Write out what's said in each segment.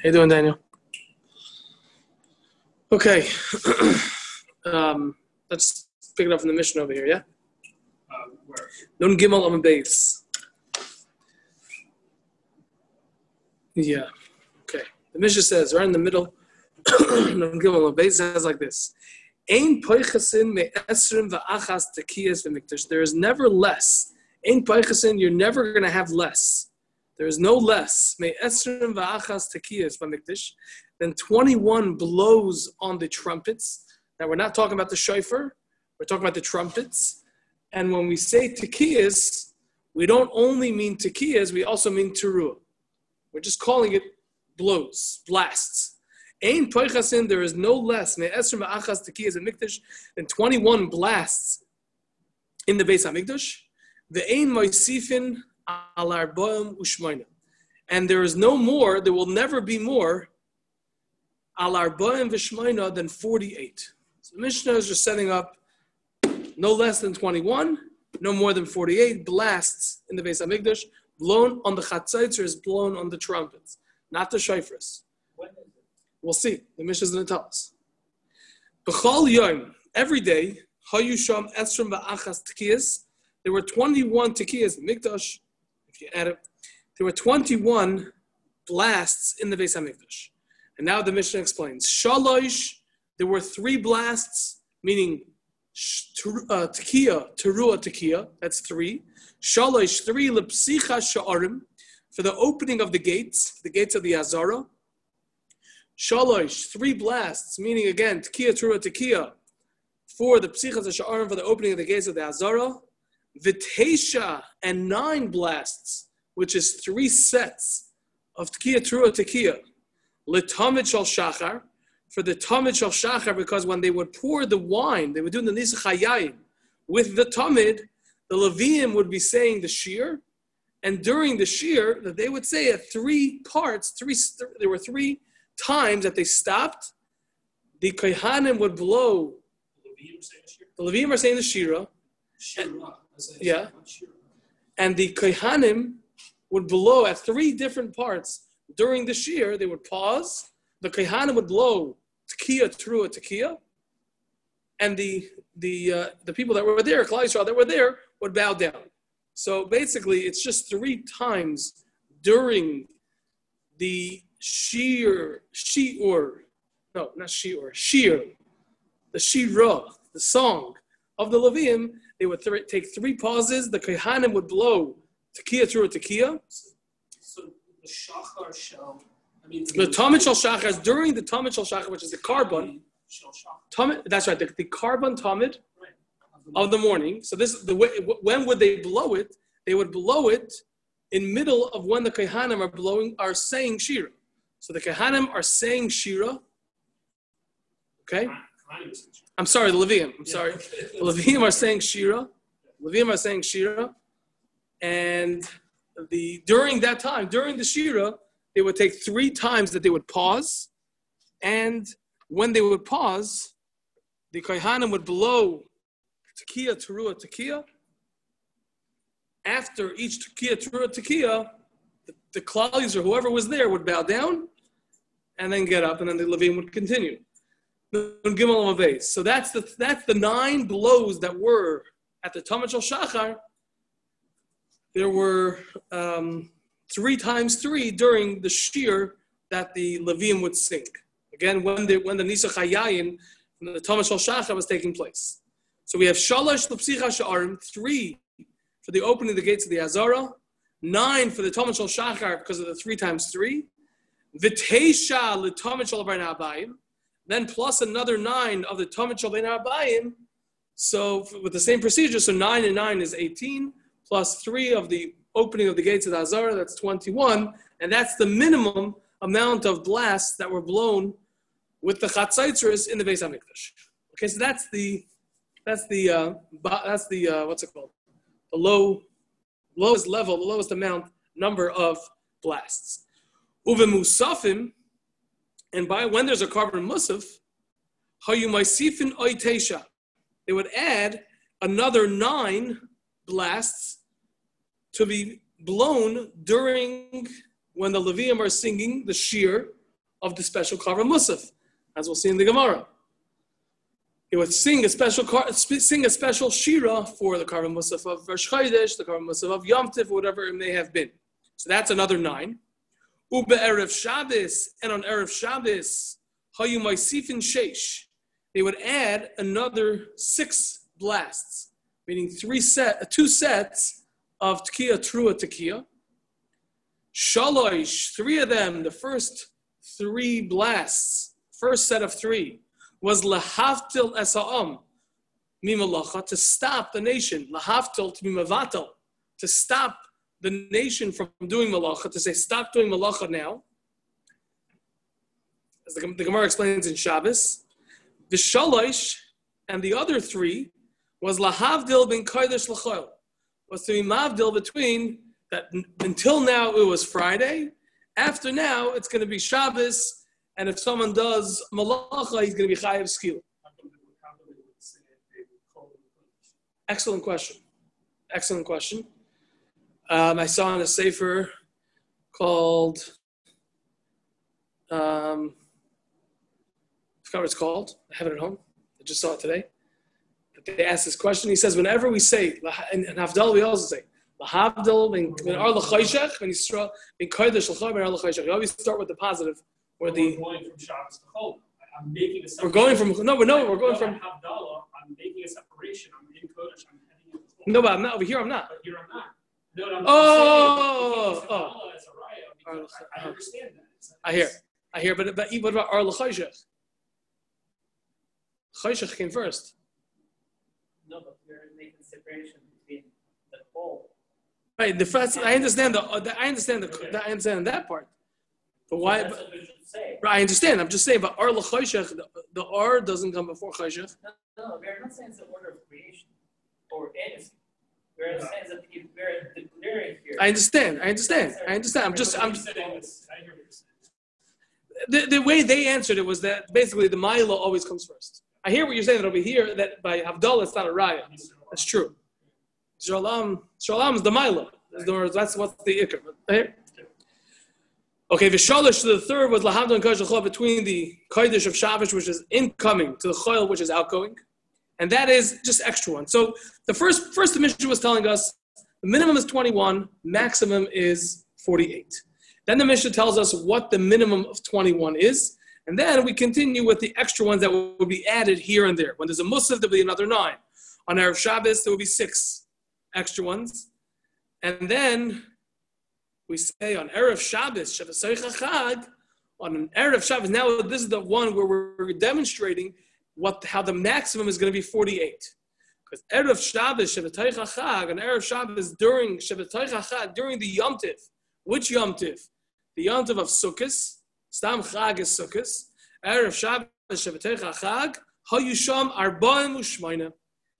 How you doing, Daniel? Okay. um, let's pick it up from the mission over here, yeah? Nun Gimel on base. Yeah. Okay. The mission says right in the middle. Nun Gimel on base says like this. Ein poichasin me esrim va'achas tekiyas v'mikdash. There is never less. Ein poichasin, you're never going to have less. There is no less. Va'achas. Then 21 blows on the trumpets. Now we're not talking about the shofar. We're talking about the trumpets. And when we say tekiyas, we don't only mean tekiyas, we also mean teruah. We're just calling it blows, blasts. Ain poichasin, there is no less me'esrim achas tekiyas and than 21 blasts in the Beis Hamikdash. The ain moisifin al arboim ushmoina. And there is no more, there will never be more al arboim v'shmoina than 48. So the Mishnah is just setting up no less than 21, no more than 48 blasts in the Beis Hamikdash, blown on the chatzaitzers, is blown on the trumpets, not the shofars. When is it? We'll see. The Mishnah is going to tell us. B'chol yom, every day, hayusham esrim ba'achas tekiyas. There were 21 tekiyas in Mikdash. You add it, there were 21 blasts in the Beis Hamikdash. And now the Mishnah explains. Shalosh, there were three blasts, meaning uh, tekiya, terua that's three. Shalosh, three lepsicha sha'arim, for the opening of the gates, the gates of the Azara. Shalosh, three blasts, meaning again, tekiya, terua tekiya, for the psichas sha'arim, for the opening of the gates of the Azara. Vitesha, and nine blasts, which is three sets of tekiya, terua tekiya. Litamid shal shachar, for the tamid shal shachar, because when they would pour the wine, they would do the nisachayayim with the tamid, the Levium would be saying the shir, and during the shir, that they would say at three parts, three there were three times that they stopped. The kohanim would blow. The Levium are saying the shira, Shira. Yeah. and the kohanim would blow at three different parts during the shir. They would pause. The kohanim would blow tekiah, trua, tekiah, and the the uh, the people that were there, Klal Yisrael that were there, would bow down. So basically, it's just three times during the shir, shiur, no, not shiur, shir, the shira, the song of the Levium. They would th- take three pauses. The kohanim would blow tekiah, trua, tekiah. So the Shachar shall. I mean, The Tamid Shal Shachar is during the Tamid Shal Shachar, which is the korban. That's right, the, the korban Tamid Right. Of the morning. So this is the way. When would they blow it? They would blow it in middle of when the Kehanim are blowing, are saying Shira. So the Kehanim are saying Shira. Okay. I'm sorry, the Levium. I'm Yeah. sorry, the Levium are saying Shira. Levium are saying Shira, and the during that time, during the Shira, they would take three times that they would pause, and when they would pause, the Kohanim would blow tekiah, teruah, tekiah. After each tekiah, teruah, tekiah, the, the Klalis or whoever was there would bow down, and then get up, and then the Levim would continue. So that's the that's the nine blows that were at the Tamid Shal Shachar. There were um, three times three during the shir that the Levim would sing. Again, when the when the Nisa Chayayin from the Tamid Shal Shachar was taking place. So we have Shalosh Lepsicha Sha'arim, three for the opening of the gates of the Azara, nine for the Tamid Shal Shachar because of the three times three, Vitesha L'Tamid Shal then plus another nine of the Tamid Shal Bein Arbayim. So with the same procedure, so nine and nine is 18, plus three of the opening of the gates of the Azara, that's 21, and that's the minimum amount of blasts that were blown with the Chatzaitzers in the Beis Hamikdash. Okay, so that's the that's the uh, that's the uh, what's it called? The low lowest level, the lowest amount number of blasts. Uve Musafim, and by when there's a korban musaf, hayumaisifin oitesha, they would add another nine blasts to be blown during when the Levium are singing the shir of the special Karva Musaf, as we'll see in the Gemara. He would sing a special sing a special shira for the Karva Musaf of Rosh the Karva Musaf of Yom Tif, whatever it may have been. So that's another nine. Ube Erev Shabbos, and on Erev Shabbos, Hayu Maisifin Sheish, they would add another six blasts, meaning three set, uh, two sets of Tekiah Trua Tekiah. Shalosh, three of them, the first three blasts, first set of three, was Lahaftil Esa'am, Mimalacha, to stop the nation, Lahaftil to be to stop the nation from doing Malacha, to say, stop doing Malacha now. As the, the Gemara explains in Shabbos, the Shalosh and the other three was Lahavdil bin Kodesh L'choil, was to be Mavdil between that until now it was Friday. After now, it's going to be Shabbos, and if someone does malacha, he's going to be chayav skil. Excellent question. Excellent question. Um, I saw in a sefer called, um, I forgot what it's called. I have it at home. I just saw it today. But they asked this question. He says, whenever we say, and, and Havdalah, we also say, Lahavdil ben Ar L'chayshech ben Yisrael ben Kodesh L'chayim Ar L'chayshech. You always start with the positive, or the. We're going from Shabbos to Chol. I'm making a We're going from no, we're no, we're going from. Havdalah. I'm making a separation. I'm in Kodesh. I'm heading. No, but I'm not over here. I'm not. But here I'm not. No, no, oh, I'm Oh, saying, oh. oh. oh, oh. Raya, because I, I understand that. I hear, I hear, but but what about Ar L'chayshech? Chayshech came first. No, but we're making separation between the pole. Right. The first, I understand the, the I understand the, the I understand that part. But why? But, say. I understand. I'm just saying, but Ar the, the R doesn't come before Chayshech. No, no, we're not saying it's the order of creation or anything. We're saying that if we're declaring here. I understand. I understand. I understand. I'm just. I'm. I hear what you're saying. The, the way they answered it was that basically the Milo always comes first. I hear what you're saying that over here that by Havdalah it's not a raya. That's true. Shalom, Shalom is the Milo. In That's what's the ikr. Right? Okay, Vishalish, to the third was Lahavdal and Kodesh between the Kodesh of Shabbos, which is incoming, to the Choil, which is outgoing. And that is just extra one. So the first first Mishnah was telling us the minimum is 21, maximum is 48. Then the Mishnah tells us what the minimum of 21 is. And then we continue with the extra ones that will be added here and there. When there's a Musaf, there'll be another nine. On Erev Shabbos, there will be six extra ones. And then we say on Erev Shabbos, Shabbos Chag, on an Erev Shabbos, now this is the one where we're demonstrating what how the maximum is going to be 48. Because Erev Shabbos, Shabbos Chag, on Erev Shabbos during Shabbos Chag, during the Yom Tiv, which Yom Tiv? The Yom Tiv of Sukkot, Stam Chag is Sukkot, Erev Shabbos, Shabbos Chag, Hayusham Arba'im Ushmaina.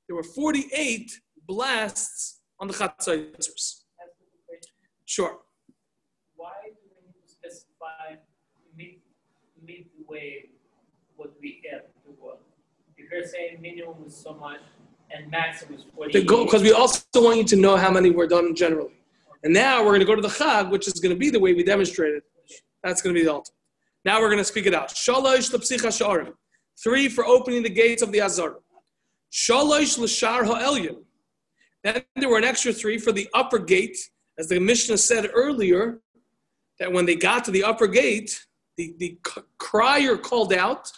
There were 48 blasts on the Chatzayitzers. That's the question. Sure. Why do we need to specify mid midway what we add to what? If you're saying minimum is so much and maximum is forty. Because we also want you to know how many were done generally. And now we're going to go to the Chag, which is going to be the way we demonstrated. That's going to be the ultimate. Now we're going to speak it out. Shalosh lepsicha sha'arim. Three for opening the gates of the Azar. Shalosh l'shar ha'elyon. Then there were an extra three for the upper gate, as the Mishnah said earlier, that when they got to the upper gate, the, the crier called out,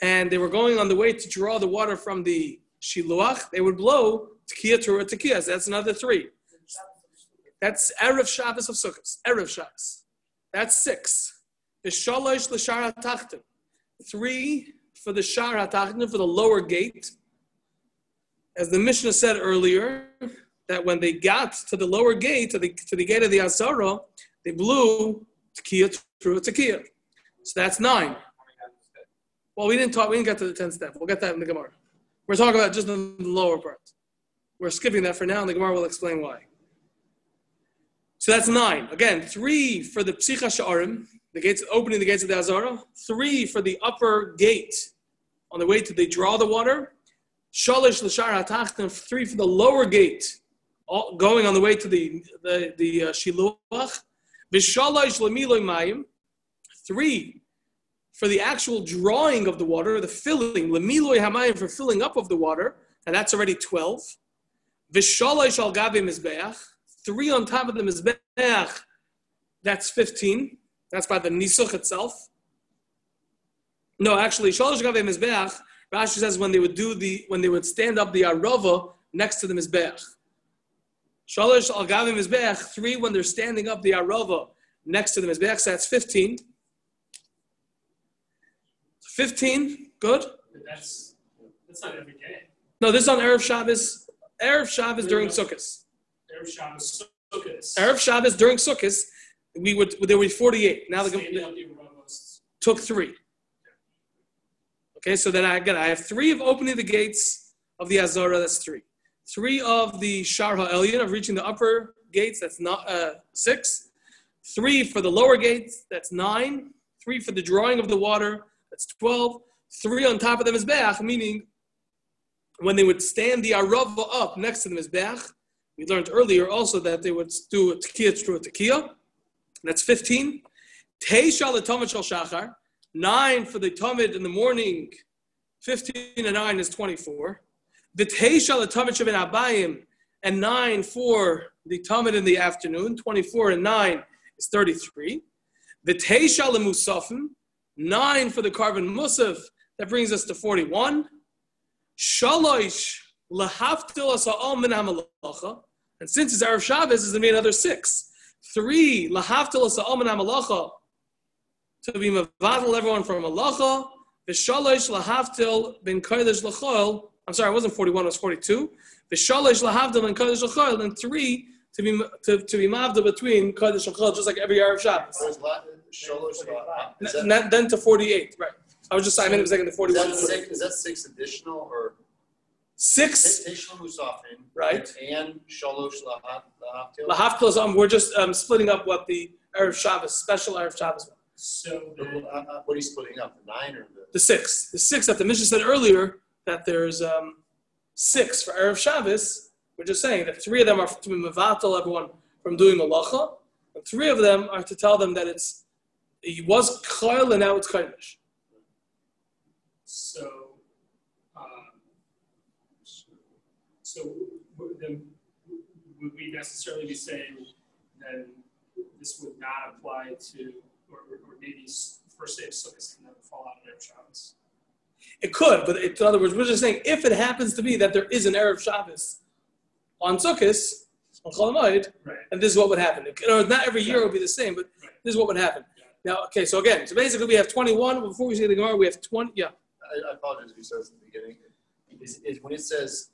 and they were going on the way to draw the water from the shiluach. They would blow tekiah to tekiah. That's another three. That's erev Shabbos of Sukkot. Erev Shabbos. That's six. The shalosh l'shar hatachtim. Three for the shar hatachtim for the lower gate. As the Mishnah said earlier, that when they got to the lower gate, to the, to the gate of the Azara, they blew tekiah through a tekiah. So that's nine. Well, we didn't talk. We didn't get to the tenth step. We'll get that in the Gemara. We're talking about just the lower part. We're skipping that for now, and the Gemara will explain why. So that's nine. Again, three for the Psicha Sha'arim, the gates opening the gates of the Azara. Three for the upper gate on the way to the draw the water. Shalish l'shar hatachtim. Three for the lower gate, all, going on the way to the the the uh, shiluach. V'shalish l'miloy mayim. Three for the actual drawing of the water, the filling, lemiloi hamayim for filling up of the water, and that's already 12. Vishalosh al gabi mizbeach, three on top of the mizbeach, that's 15. That's by the nisuch itself. No, actually, shalosh gabi mizbeach, Rashi says when they would do the, when they would stand up the arava next to the mizbeach. Shalosh al gabi mizbeach, three when they're standing up the arava next to the mizbeach, so that's 15. 15, good. That's that's not every day. No, this is on Erev Shabbos. Erev Shabbos during Sukkot. Erev Shabbos Sukkot. Erev Shabbos during Sukkot, we would there were 48. Now the the took three. Okay, so then I again I have three of opening the gates of the Azara. That's three. Three of the Shar Ha'elyon of reaching the upper gates. That's not uh, six. Three for the lower gates. That's nine. Three for the drawing of the water. That's twelve. Three on top of the mizbeach, meaning when they would stand the arava up next to the mizbeach. We learned earlier also that they would do a tekiah through a tekiah. That's fifteen. Teisha l'tomid shel shachar. Nine for the Tamid in the morning, 15 and 9 is 24. The Teisha Tamid Shabbat Abayim, and 9 for the Tamid in the afternoon, 24 and 9 is 33. The Teisha Musafim, 9 for the korban Musaf, that brings us to 41. Shalosh Lahaftil Asa'al Min HaMalacha, and since it's Erev Shabbos, it's going to be another 6. 3 Lahaftil Asa'al Min HaMalacha, to be mavadal everyone from malacha. V'shalosh lahavtil bin kodesh l'chol. I'm sorry, it wasn't 41, it was 42. V'shalosh lahavtil bin kodesh l'chol, and three to be to, to be mavdal between kodesh and just like every Arab Shabbos. Where's Sholosh La- Is that, then, then to 48, right? I was just I meant a second to is 41. that six, is that six additional or? Six, Musafin. right? And Sholosh La- Lahavtil. Lahavtil is um, we're just um, splitting up what the Arab Shabbos, special Arab Shabbos was. So Uh, uh, What are you splitting up, the nine or the? The six. The six that the Mishnah said earlier that there's um, six for Erev Shabbos. We're just saying that three of them are to be mevatel everyone from doing malacha, and three of them are to tell them that it's it was chayil and now it's kainish. so um, so would then would we necessarily be saying then this would not apply to or, or maybe first day of Sukkot can never fall out of Erev Shabbos? It could, but it, in other words, we're just saying if it happens to be that there is an Erev Shabbos on Sukkot, on Chol Right. and this is what would happen. You know, not every year it would be the same, but Right. this is what would happen. Now, okay, so again, so basically we have 21. Before we see the Gemara, we have 20. Yeah, I I apologize if you said this at the beginning. Is, is when it says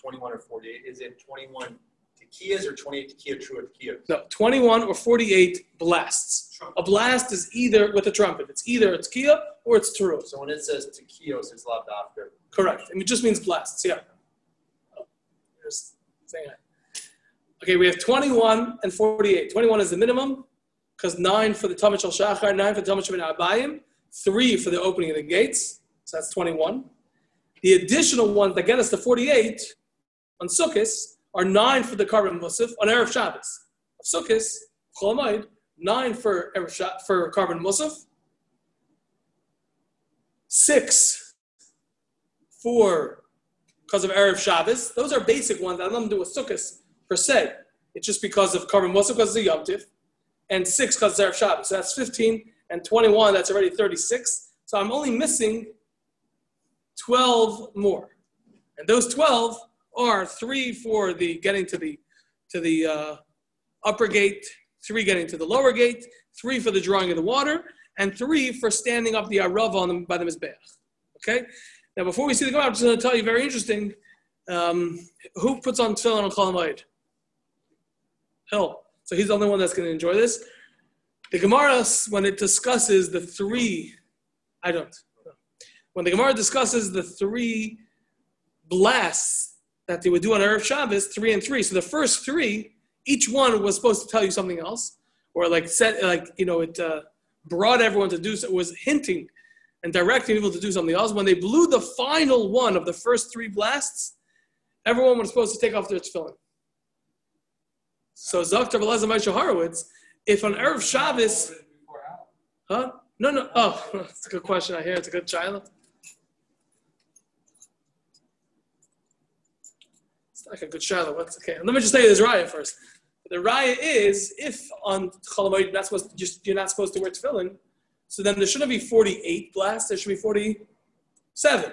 twenty-one or forty-eight, is it twenty-one tekias or twenty-eight tekiah true or tekiah? no, 21 or 48 blasts. A blast is either with a trumpet. It's either it's Kia or it's Teru. So when it says tekios, it's lav after. Correct. And it just means blasts. Yeah. Just saying that. Okay, we have 21 and 48. 21 is the minimum because nine for the Tamid Shal Shachar, nine for the Tamid Shabbat Abayim, three for the opening of the gates. So that's 21. The additional ones that get us to 48 on Sukkot are nine for the Karban Musaf on Erev Shabbos. Sukkot, Chol nine for Erev Sha- for Karban Musaf, six for because of Erev Shabbos. Those are basic ones. I don't do with Sukkot per se. It's just because of Karban Musaf because of the Yom Tif, and six because they're Shabbos. So that's 15 and 21. That's already 36. So I'm only missing 12 more, and those 12 are three for the getting to the to the uh, upper gate, three getting to the lower gate, three for the drawing of the water, and three for standing up the arava on the, by the mizbeach. Okay. Now, before we see the Gemara, I'm just going to tell you very interesting. Um, who puts on tefillin on Chol? Hill. So he's the only one that's going to enjoy this. The Gemara, when it discusses the three, I don't. When the Gemara discusses the three blasts that they would do on Erev Shabbos, three and three. So the first three, each one was supposed to tell you something else, or like said, like you know, it uh, brought everyone to do. so- Was hinting and directing people to do something else. When they blew the final one of the first three blasts, everyone was supposed to take off their tefillin. So Dr. Beleza Moshe Horowitz, if on Erev Shabbos, huh? No, no. Oh, that's a good question. I hear it's a good child. It's like a good child. What's okay? Let me just tell you this raya first. The raya is if on Cholamoid you're not supposed just you're not supposed to wear tefillin, so then there shouldn't be 48 blasts. There should be 47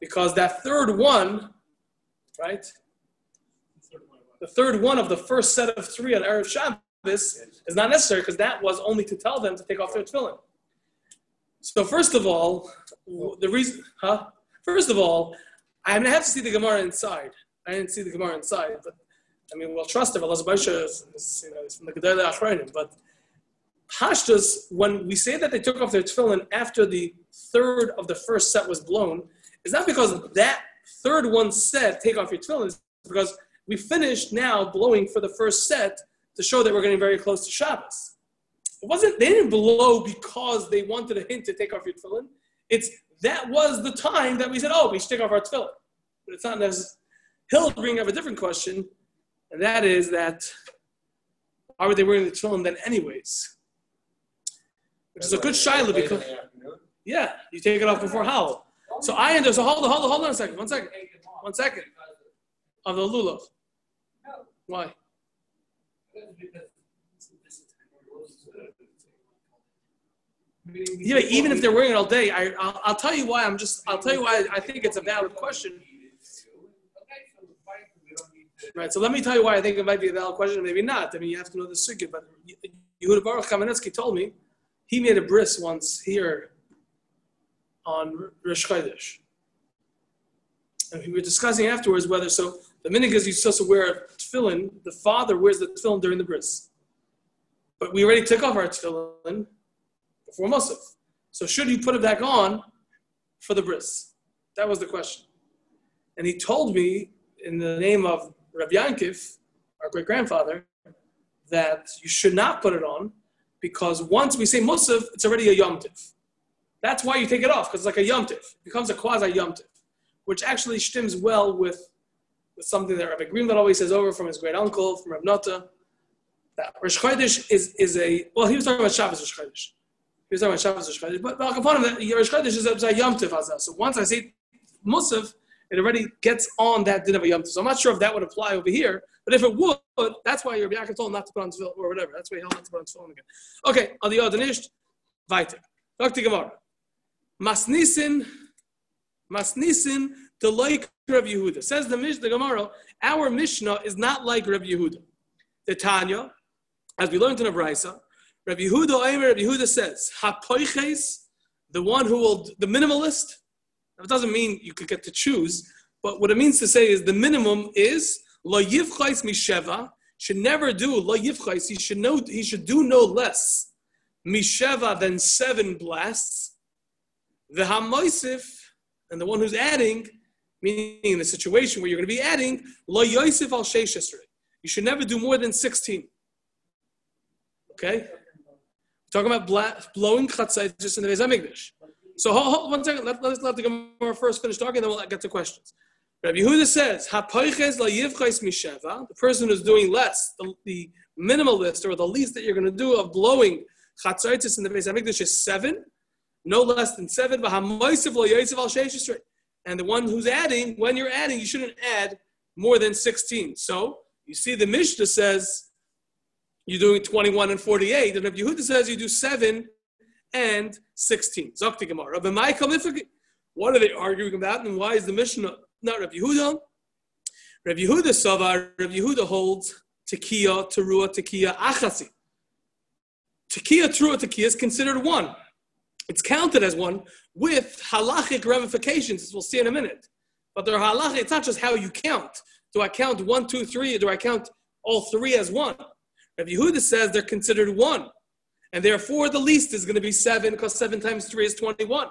because that third one, right? The third one of the first set of three on Erev Shabbos is not necessary because that was only to tell them to take off their tefillin. So first of all, the reason, huh? First of all, I'm gonna have to see the Gemara inside. I didn't see the Gemara inside, but I mean, we'll trust it. Allah is, is, you know, it's from the Gedele Achronim. But Hashtas, when we say that they took off their tefillin after the third of the first set was blown, it's not because that third one said take off your tefillin. It's because we finished now blowing for the first set to show that we're getting very close to Shabbos. It wasn't they didn't blow because they wanted a hint to take off your tefillin. It's that was the time that we said, oh, we should take off our tefillin. But it's not necessary. He'll bring up a different question, and that is that why were they wearing the tefillin then anyways? Which is a good shiloh because yeah, you take it off before Howell. So I understand. So hold on, hold on, hold on a second. One second. One second. Of the lulav. Why? Yeah, even if they're wearing it all day, I, I'll, I'll tell you why. I'm just. I'll tell you why I think it's a valid question. Right. So let me tell you why I think it might be a valid question, maybe not. I mean, you have to know the secret. But Yehuda Baruch Kamenetsky told me he made a bris once here on Rosh Chodesh. And we were discussing afterwards whether so the minig is you're supposed to wear a tefillin. The father wears the tefillin during the bris, but we already took off our tefillin before Musaf. So should you put it back on for the bris? That was the question. And he told me in the name of Rav Yankiv, our great grandfather, that you should not put it on because once we say Musaf, it's already a Yom Tiv. That's why you take it off because it's like a Yom Tiv. It becomes a quasi Yom Tiv, which actually stims well with, with something that Rabbi Greenblatt always says over from his great uncle, from Rab Nota. That Rosh Chodesh is, is a, well, he was talking about Shabbos Rosh Chodesh. He was talking about Shabbos Rosh Chodesh. But upon him, Rosh Chodesh is a, Yom Tiv. So once I say Musaf, it already gets on that din of a Yom Tiv. So I'm not sure if that would apply over here, but if it would, that's why your Yaakov told not to put on tefillin or whatever. That's why he held not to put on tefillin again. Okay, on the nisht, weiter. Dr. Gemara. Masnisin, Masnisin, the like Rav Yehuda. Says the Mishnah, the Gemara, our Mishnah is not like Rav Yehuda. The Tanya, as we learned in Abraisa, Rav Yehuda, Rav Yehuda says, Hapoiches, the one who will, the minimalist. It doesn't mean you could get to choose, but what it means to say is the minimum is lo yivchais misheva should never do lo yivchais. He should know. He should do no less misheva than seven blasts the Hamoisif, and the one who's adding, meaning in the situation where you're going to be adding, Lo Yosef al You should never do more than 16. Okay? We're talking about bla- blowing chatzai just in the Beis HaMikdash. So hold, hold one second. Let, let's let the Gemara first finish talking, then we'll get to questions. Rabbi Yehuda says. The person who's doing less, the, the minimalist or the least that you're going to do of blowing chatzaitis in the Beis Hamikdash is seven no less than seven. And the one who's adding, when you're adding, you shouldn't add more than 16. So you see, the Mishnah says you're doing 21 and 48, and if Yehuda says you do 7 and 16. Zakti Gemara. What are they arguing about, and why is the Mishnah not Rav Yehuda? Rav Yehuda Savar, Rav Yehuda holds Tekiya, Terua, Tekiya, Achasi. Tekiya, Terua, Tekiya is considered one. It's counted as one with halachic ramifications, as we'll see in a minute. But there are halachic, it's not just how you count. Do I count one, two, three, or do I count all three as one? Rabbi Yehuda says they're considered one. And therefore, the least is going to be seven, because seven times three is 21.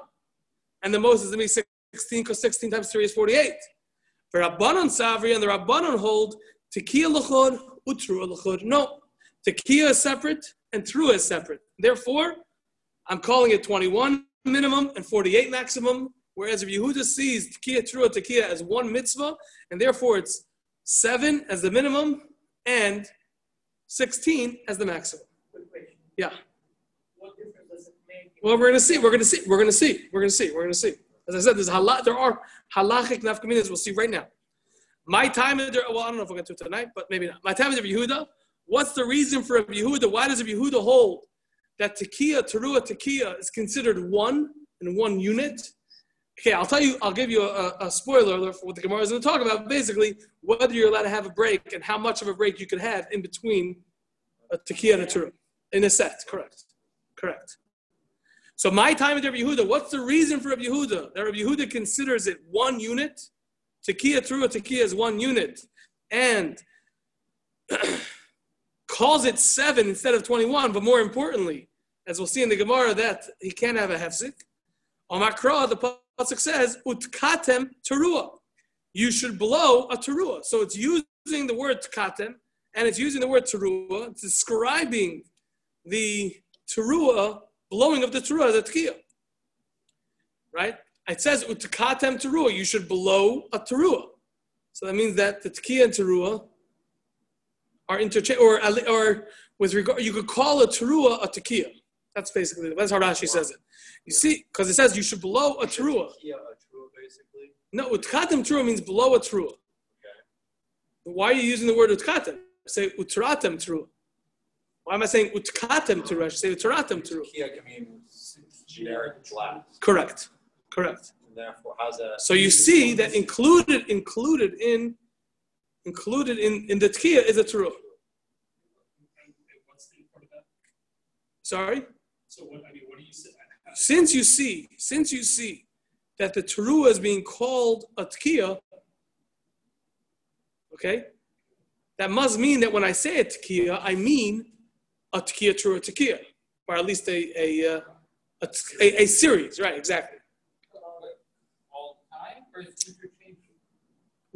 And the most is going to be 16, because 16 times three is 48. For Rabbanon Savri and the Rabbanon hold Tekiya Lachod, Utrua Lachod. No, Tekiya is separate and Trua is separate. Therefore, I'm calling it 21 minimum and 48 maximum. Whereas if Yehuda sees Tekiya Trua Tekiya as one mitzvah, and therefore it's seven as the minimum and 16 as the maximum. Yeah. What difference does it make? Well, we're gonna see. We're gonna see. We're gonna see. We're gonna see. We're gonna see. As I said, there's halach. There are halachic nafkaminas. We'll see right now. My time is there. Well, I don't know if we're to do it tonight, but maybe not. My time is of Yehuda. What's the reason for Rabbi Yehuda? Why does Rabbi Yehuda hold that tekiah, teruah, tekiah is considered one in one unit? Okay, I'll tell you. I'll give you a, a spoiler alert for what the Gemara is going to talk about. Basically, whether you're allowed to have a break and how much of a break you can have in between a tekiah and a teruah in a set. Correct. Correct. So my time with Rabbi Yehuda, what's the reason for Rabbi Yehuda? That Rabbi Yehuda considers it one unit. Tekiah teruah, a tekiah is one unit. And calls it seven instead of 21. But more importantly, as we'll see in the Gemara, that he can't have a hefzik. On Makra, the Pasuk says, utkatem teruah. You should blow a teruah. So it's using the word tkatem and it's using the word teruah. It's describing the teruah blowing of the teruah, the tekiah. Right? It says utkatem teruah. You should blow a teruah. So that means that the tekiah and teruah are interchange, or or with regard, you could call a teruah a tekiah. That's basically that's how Rashi says it. You see, because it says you should blow a teruah. Tekiah, a true, basically. No, utkatem teruah means blow a teruah. Why are you using the word utkatem? Say utratem teruah. Why am I saying utkatem teruah? I should say utratem teruah. Tekiah can mean generic glass. Correct. Correct. And therefore, how's that? So you see that included included in included in, in the tekiah is a teruah. And what's the part of that? Sorry? So what, I mean, what do you say? Since you see, since you see that the teruah is being called a tekiah, okay, that must mean that when I say a tekiah, I mean a tekiah teruah tekiah, or at least a a, uh, a, a, a series, right? Exactly. all time, or is it interchangeable?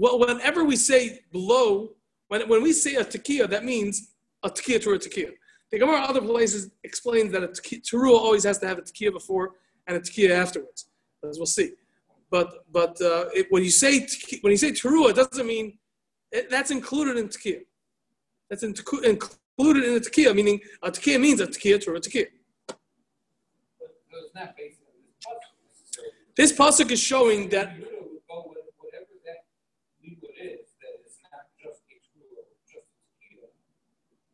Well, whenever we say below, when, when we say a tekiah, that means a tekiah to a tekiah. The Gemara other places explains that a teruah always has to have a tekiah before and a tekiah afterwards, as we'll see. But but uh, it, when you say tekiah- when you say teruah, it doesn't mean it, that's included in tekiah. That's in, included in the tekiah, meaning a tekiah means a tekiah to a tekiah. But so it's not based on this puzzle. This pasuk is showing that Yehuda would go with whatever that liquid is, that it's not just a true or just a tekiah,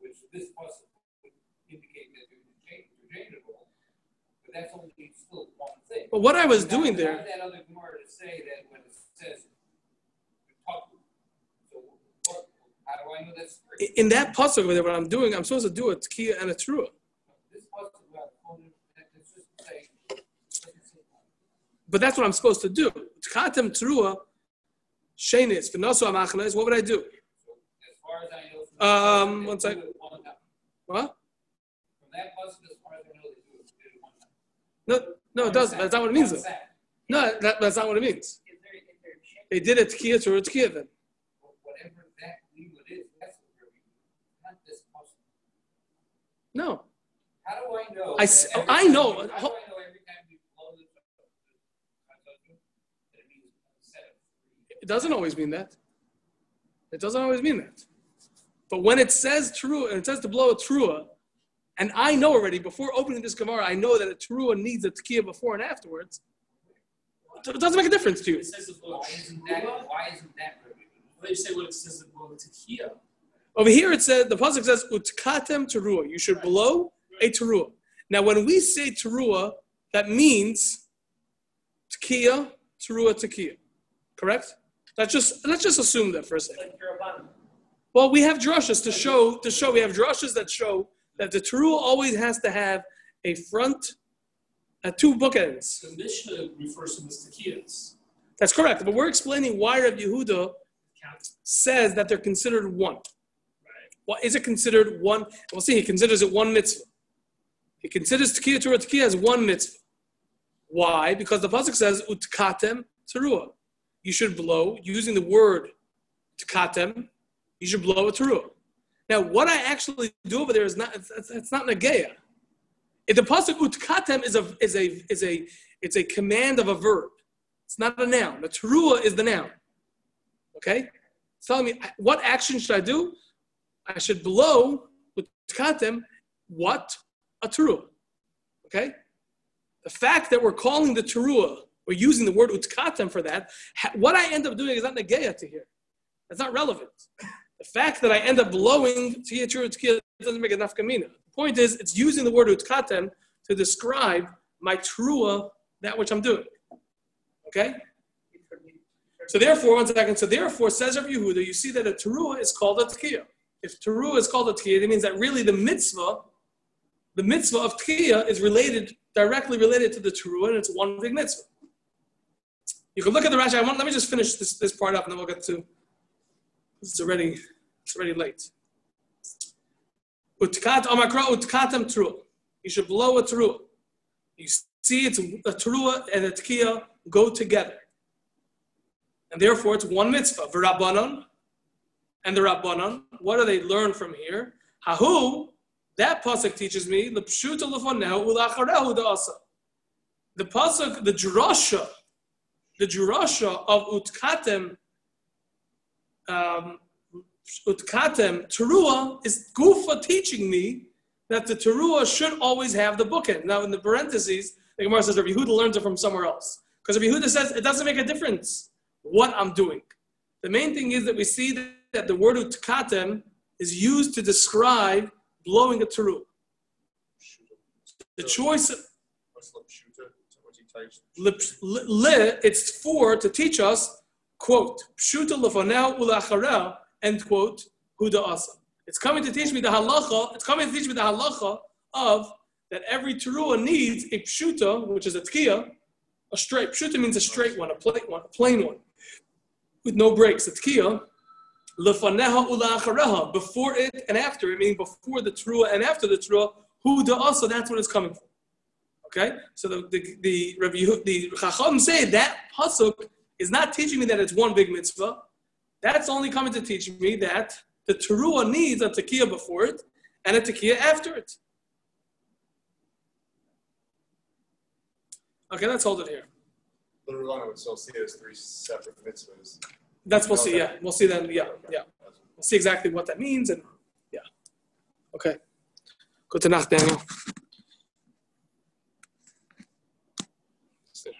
which this would indicate that they're interchangeable, but that's only still one thing. but what I was doing there. That other Gemara to say that when it says, talk, so what, how do I know that's three? In that pasuk over there, what I'm doing, I'm supposed to do a tekiah and a teruah. This puzzle, well, only, it's just say, doesn't say But that's what I'm supposed to do. Tkatem teruah, shenis, v'nosu amachnes. What would I do? So as far as I know. from Um, one do sec. it one time. What? From that puzzle, as far as I know, they do it, they do it one time. No, no, it doesn't. That's not what it means. Though. No, that, that's not what it means. Is there interchange, They did a to a tekiah then. whatever that liquid is, that's what not this puzzle. No. How do I know? I I know. How do I know every time we blow this up, that it means a set of three? It doesn't always mean that. It doesn't always mean that. But when it says true, and it says to blow a trua, and I know already before opening this Gemara, I know that a trua needs a tekiah before and afterwards. It doesn't make a difference to you. It says the blow. Why isn't that, why isn't that prohibited? Why do you say what it says the blow tekiah? Over here it says the pasuk says utkatem teruah. You should blow a teruah. Now when we say teruah, that means tekiah, teruah, tekiah. Correct? Let's just let's just assume that for a second. Well, we have drushes to show to show we have drushes that show that the teruah always has to have a front, uh, two bookends. The Mishnah refers to them as. That's correct. But we're explaining why Rav Yehuda says that they're considered one. right? Why is it considered one? We'll see. He considers it one mitzvah. He considers tekiah teruah tekiah as one mitzvah. Why? Because the pasuk says utkatem teruah. You should blow using the word tkatem. You should blow a teruah. Now, what I actually do over there is not. It's, it's, it's not nageya. If the pasuk utkatem is a is a is a it's a command of a verb. It's not a noun. The teruah is the noun. Okay, it's telling me what action should I do? I should blow with tkatem what a teruah. Okay, The fact that we're calling the teruah, we're using the word utkatem for that, what I end up doing is not negeya to here. That's not relevant. The fact that I end up blowing tekiya teruah tekiya doesn't make enough kamina. The point is, it's using the word utkatem to describe my teruah, that which I'm doing. Okay? So therefore, one second. So therefore, says Rabbi Yehuda, you see that a teruah is called a tekiah. If teruah is called a tekiah, it means that really the mitzvah, the mitzvah of tekiah is related, directly related to the teruah, and it's one big mitzvah. You can look at the Rashi. I want, let me just finish this, this part up, and then we'll get to. It's already, it's already late. Utkat amakra utkatem teruah. You should blow a teruah. You see, it's a teruah and a tekiah go together. And therefore, it's one mitzvah. V'rabbanon, and the rabbanon. What do they learn from here? Hahu, that pasuk teaches me the pshuta lefonehu ulacharehu da'asa. The pasuk, the drasha, the drasha of utkatem, um, utkatem teruah is gufa teaching me that the teruah should always have the bookend. Now, in the parentheses, the Gemara says Rabbi Yehuda learns it from somewhere else because Rabbi Yehuda says it doesn't make a difference what I'm doing. The main thing is that we see that the word utkatem is used to describe blowing a teruah. The choice of it's for to teach us, quote, pshuta lefonel ulacharel, end quote, huda asa. It's coming to teach me the halacha, it's coming to teach me the halacha of that every teruah needs a pshuta, which is a tkiya, a straight. Pshuta means a straight one, a plain one, a plain one, with no breaks. A tkiya, lefaneha ula'achareha, before it and after it, meaning before the teruah and after the teruah, huda asa, that's what it's coming from. Okay, so the the the Rabbi the Chacham say that pasuk is not teaching me that it's one big mitzvah. That's only coming to teach me that the teruah needs a tekiah before it and a tekiah after it. Okay, let's hold it here. The Rulana would still see it as three separate mitzvahs. That's we'll see. Yeah, we'll see then. Yeah, yeah. We'll see exactly what that means and yeah. Okay. Good to Nacht, Daniel.